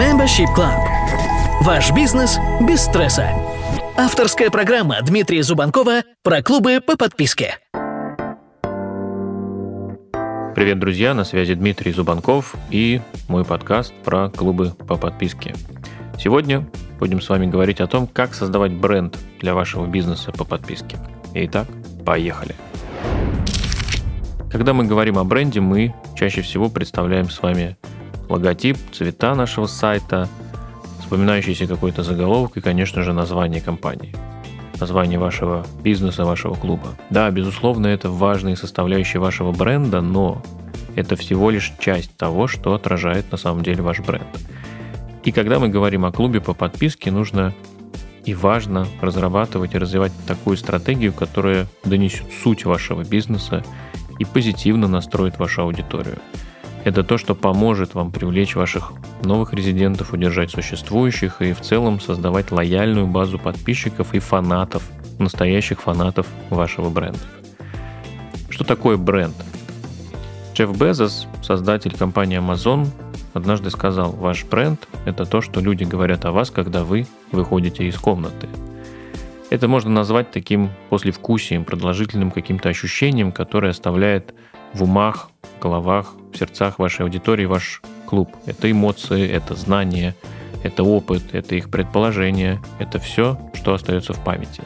Membership Club. Ваш бизнес без стресса. Авторская программа Дмитрия Зубанкова про клубы по подписке. Привет, друзья, на связи Дмитрий Зубанков и мой подкаст про клубы по подписке. Сегодня будем с вами говорить о том, как создавать бренд для вашего бизнеса по подписке. Итак, поехали. Когда мы говорим о бренде, мы чаще всего представляем с вами логотип, цвета нашего сайта, вспоминающийся какой-то заголовок и, конечно же, название компании. Название вашего бизнеса, вашего клуба. Да, безусловно, это важные составляющие вашего бренда, но это всего лишь часть того, что отражает на самом деле ваш бренд. И когда мы говорим о клубе по подписке, нужно и важно разрабатывать и развивать такую стратегию, которая донесет суть вашего бизнеса и позитивно настроит вашу аудиторию. Это то, что поможет вам привлечь ваших новых резидентов, удержать существующих и в целом создавать лояльную базу подписчиков и фанатов, настоящих фанатов вашего бренда. Что такое бренд? Джефф Безос, создатель компании Amazon, однажды сказал, ваш бренд – это то, что люди говорят о вас, когда вы выходите из комнаты. Это можно назвать таким послевкусием, продолжительным каким-то ощущением, которое оставляет в умах, головах, в сердцах вашей аудитории ваш клуб. Это эмоции, это знания, это опыт, это их предположения, это все, что остается в памяти.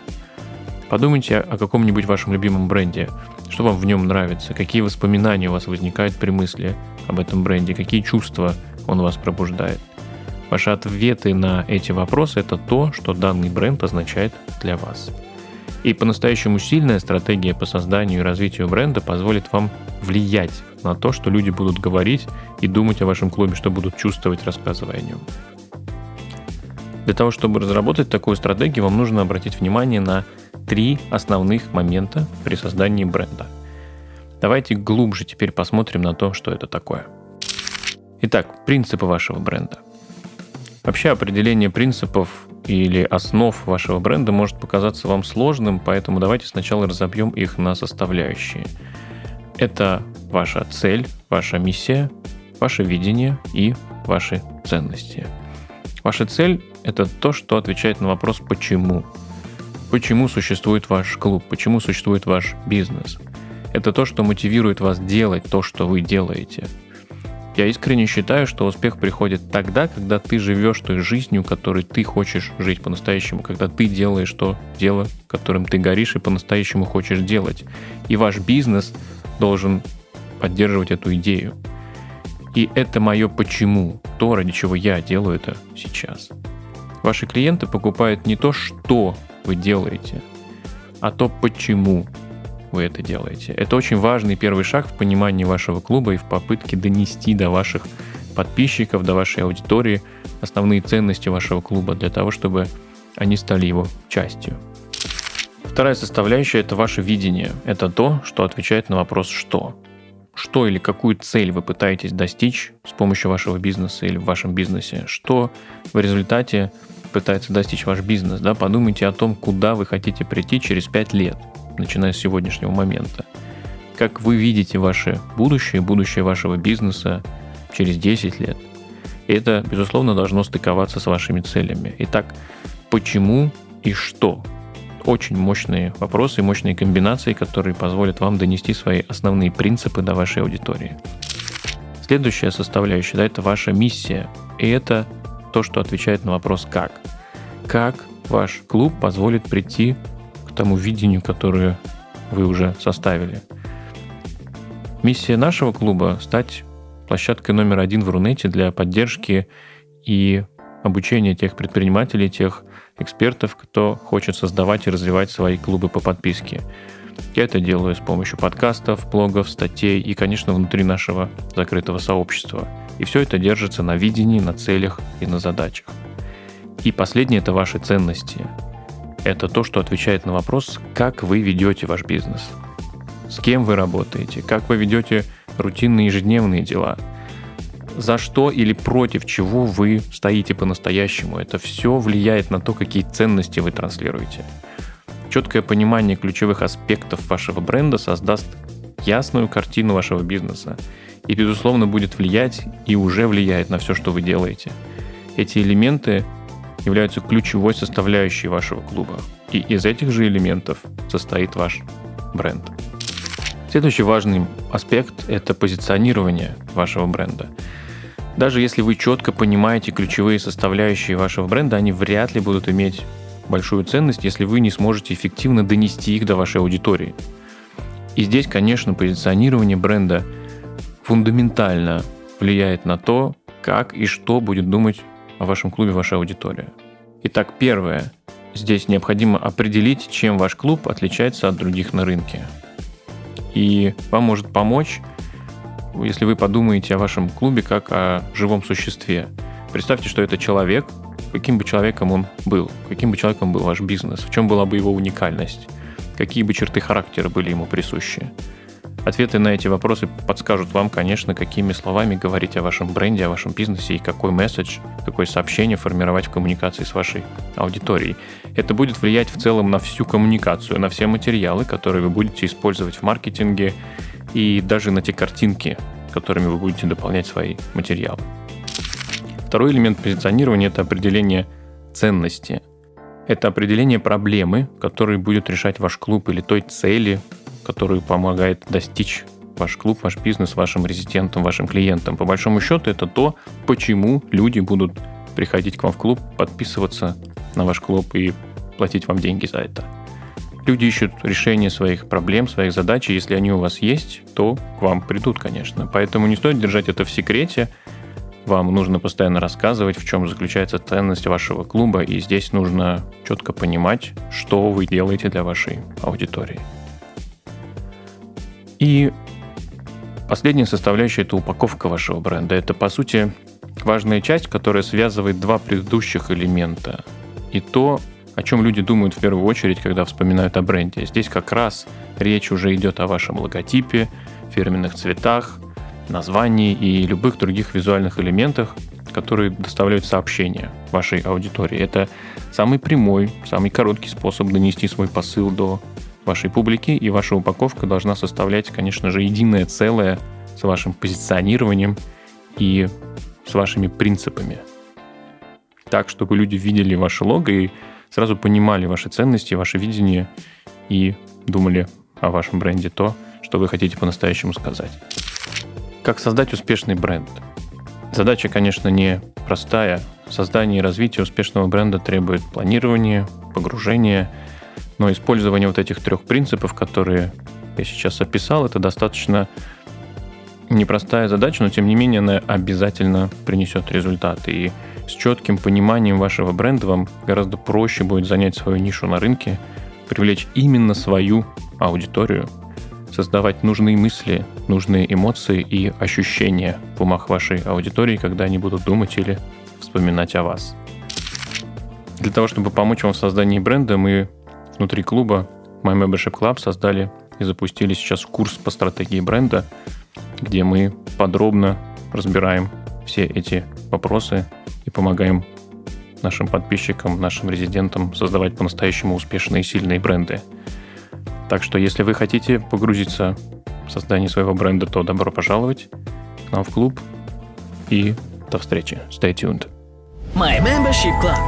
Подумайте о каком-нибудь вашем любимом бренде, что вам в нем нравится, какие воспоминания у вас возникают при мысли об этом бренде, какие чувства он вас пробуждает. Ваши ответы на эти вопросы – это то, что данный бренд означает для вас. И по-настоящему сильная стратегия по созданию и развитию бренда позволит вам влиять на то, что люди будут говорить и думать о вашем клубе, что будут чувствовать, рассказывая о нем. Для того, чтобы разработать такую стратегию, вам нужно обратить внимание на три основных момента при создании бренда. Давайте глубже теперь посмотрим на то, что это такое. Итак, принципы вашего бренда. Вообще определение принципов или основ вашего бренда может показаться вам сложным, поэтому давайте сначала разобьем их на составляющие. Это ваша цель, ваша миссия, ваше видение и ваши ценности. Ваша цель – это то, что отвечает на вопрос «почему?». Почему существует ваш клуб? Почему существует ваш бизнес? Это то, что мотивирует вас делать то, что вы делаете – я искренне считаю, что успех приходит тогда, когда ты живешь той жизнью, которой ты хочешь жить по-настоящему, когда ты делаешь то дело, которым ты горишь и по-настоящему хочешь делать. И ваш бизнес должен поддерживать эту идею. И это мое почему, то, ради чего я делаю это сейчас. Ваши клиенты покупают не то, что вы делаете, а то, почему вы это делаете. Это очень важный первый шаг в понимании вашего клуба и в попытке донести до ваших подписчиков, до вашей аудитории основные ценности вашего клуба для того, чтобы они стали его частью. Вторая составляющая – это ваше видение. Это то, что отвечает на вопрос «что?». Что или какую цель вы пытаетесь достичь с помощью вашего бизнеса или в вашем бизнесе? Что в результате пытается достичь ваш бизнес? Да? Подумайте о том, куда вы хотите прийти через 5 лет – начиная с сегодняшнего момента. Как вы видите ваше будущее, будущее вашего бизнеса через 10 лет. И это, безусловно, должно стыковаться с вашими целями. Итак, почему и что? Очень мощные вопросы, мощные комбинации, которые позволят вам донести свои основные принципы до вашей аудитории. Следующая составляющая да, – это ваша миссия. И это то, что отвечает на вопрос «как». Как ваш клуб позволит прийти тому видению, которое вы уже составили. Миссия нашего клуба – стать площадкой номер один в Рунете для поддержки и обучения тех предпринимателей, тех экспертов, кто хочет создавать и развивать свои клубы по подписке. Я это делаю с помощью подкастов, блогов, статей и, конечно, внутри нашего закрытого сообщества. И все это держится на видении, на целях и на задачах. И последнее – это ваши ценности это то, что отвечает на вопрос, как вы ведете ваш бизнес. С кем вы работаете, как вы ведете рутинные ежедневные дела, за что или против чего вы стоите по-настоящему. Это все влияет на то, какие ценности вы транслируете. Четкое понимание ключевых аспектов вашего бренда создаст ясную картину вашего бизнеса и, безусловно, будет влиять и уже влияет на все, что вы делаете. Эти элементы являются ключевой составляющей вашего клуба. И из этих же элементов состоит ваш бренд. Следующий важный аспект – это позиционирование вашего бренда. Даже если вы четко понимаете ключевые составляющие вашего бренда, они вряд ли будут иметь большую ценность, если вы не сможете эффективно донести их до вашей аудитории. И здесь, конечно, позиционирование бренда фундаментально влияет на то, как и что будет думать о вашем клубе ваша аудитория. Итак, первое. Здесь необходимо определить, чем ваш клуб отличается от других на рынке. И вам может помочь, если вы подумаете о вашем клубе как о живом существе. Представьте, что это человек, каким бы человеком он был, каким бы человеком был ваш бизнес, в чем была бы его уникальность, какие бы черты характера были ему присущи. Ответы на эти вопросы подскажут вам, конечно, какими словами говорить о вашем бренде, о вашем бизнесе и какой месседж, какое сообщение формировать в коммуникации с вашей аудиторией. Это будет влиять в целом на всю коммуникацию, на все материалы, которые вы будете использовать в маркетинге и даже на те картинки, которыми вы будете дополнять свои материалы. Второй элемент позиционирования – это определение ценности. Это определение проблемы, которую будет решать ваш клуб или той цели, которую помогает достичь ваш клуб, ваш бизнес вашим резидентам, вашим клиентам. По большому счету это то, почему люди будут приходить к вам в клуб, подписываться на ваш клуб и платить вам деньги за это. Люди ищут решение своих проблем, своих задач, и если они у вас есть, то к вам придут, конечно. Поэтому не стоит держать это в секрете, вам нужно постоянно рассказывать, в чем заключается ценность вашего клуба, и здесь нужно четко понимать, что вы делаете для вашей аудитории. И последняя составляющая – это упаковка вашего бренда. Это, по сути, важная часть, которая связывает два предыдущих элемента. И то, о чем люди думают в первую очередь, когда вспоминают о бренде. Здесь как раз речь уже идет о вашем логотипе, фирменных цветах, названий и любых других визуальных элементах, которые доставляют сообщение вашей аудитории. Это самый прямой, самый короткий способ донести свой посыл до вашей публики, и ваша упаковка должна составлять, конечно же, единое целое с вашим позиционированием и с вашими принципами. Так, чтобы люди видели ваше лого и сразу понимали ваши ценности, ваше видение и думали о вашем бренде то, что вы хотите по-настоящему сказать. Как создать успешный бренд? Задача, конечно, не простая. Создание и развитие успешного бренда требует планирования, погружения, но использование вот этих трех принципов, которые я сейчас описал, это достаточно непростая задача, но тем не менее она обязательно принесет результаты. И с четким пониманием вашего бренда вам гораздо проще будет занять свою нишу на рынке, привлечь именно свою аудиторию, создавать нужные мысли, нужные эмоции и ощущения в умах вашей аудитории, когда они будут думать или вспоминать о вас. Для того, чтобы помочь вам в создании бренда, мы внутри клуба My Membership Club создали и запустили сейчас курс по стратегии бренда, где мы подробно разбираем все эти вопросы и помогаем нашим подписчикам, нашим резидентам создавать по-настоящему успешные и сильные бренды – так что, если вы хотите погрузиться в создание своего бренда, то добро пожаловать к нам в клуб. И до встречи. Stay tuned. My Membership Club.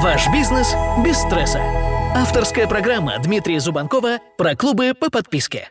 Ваш бизнес без стресса. Авторская программа Дмитрия Зубанкова про клубы по подписке.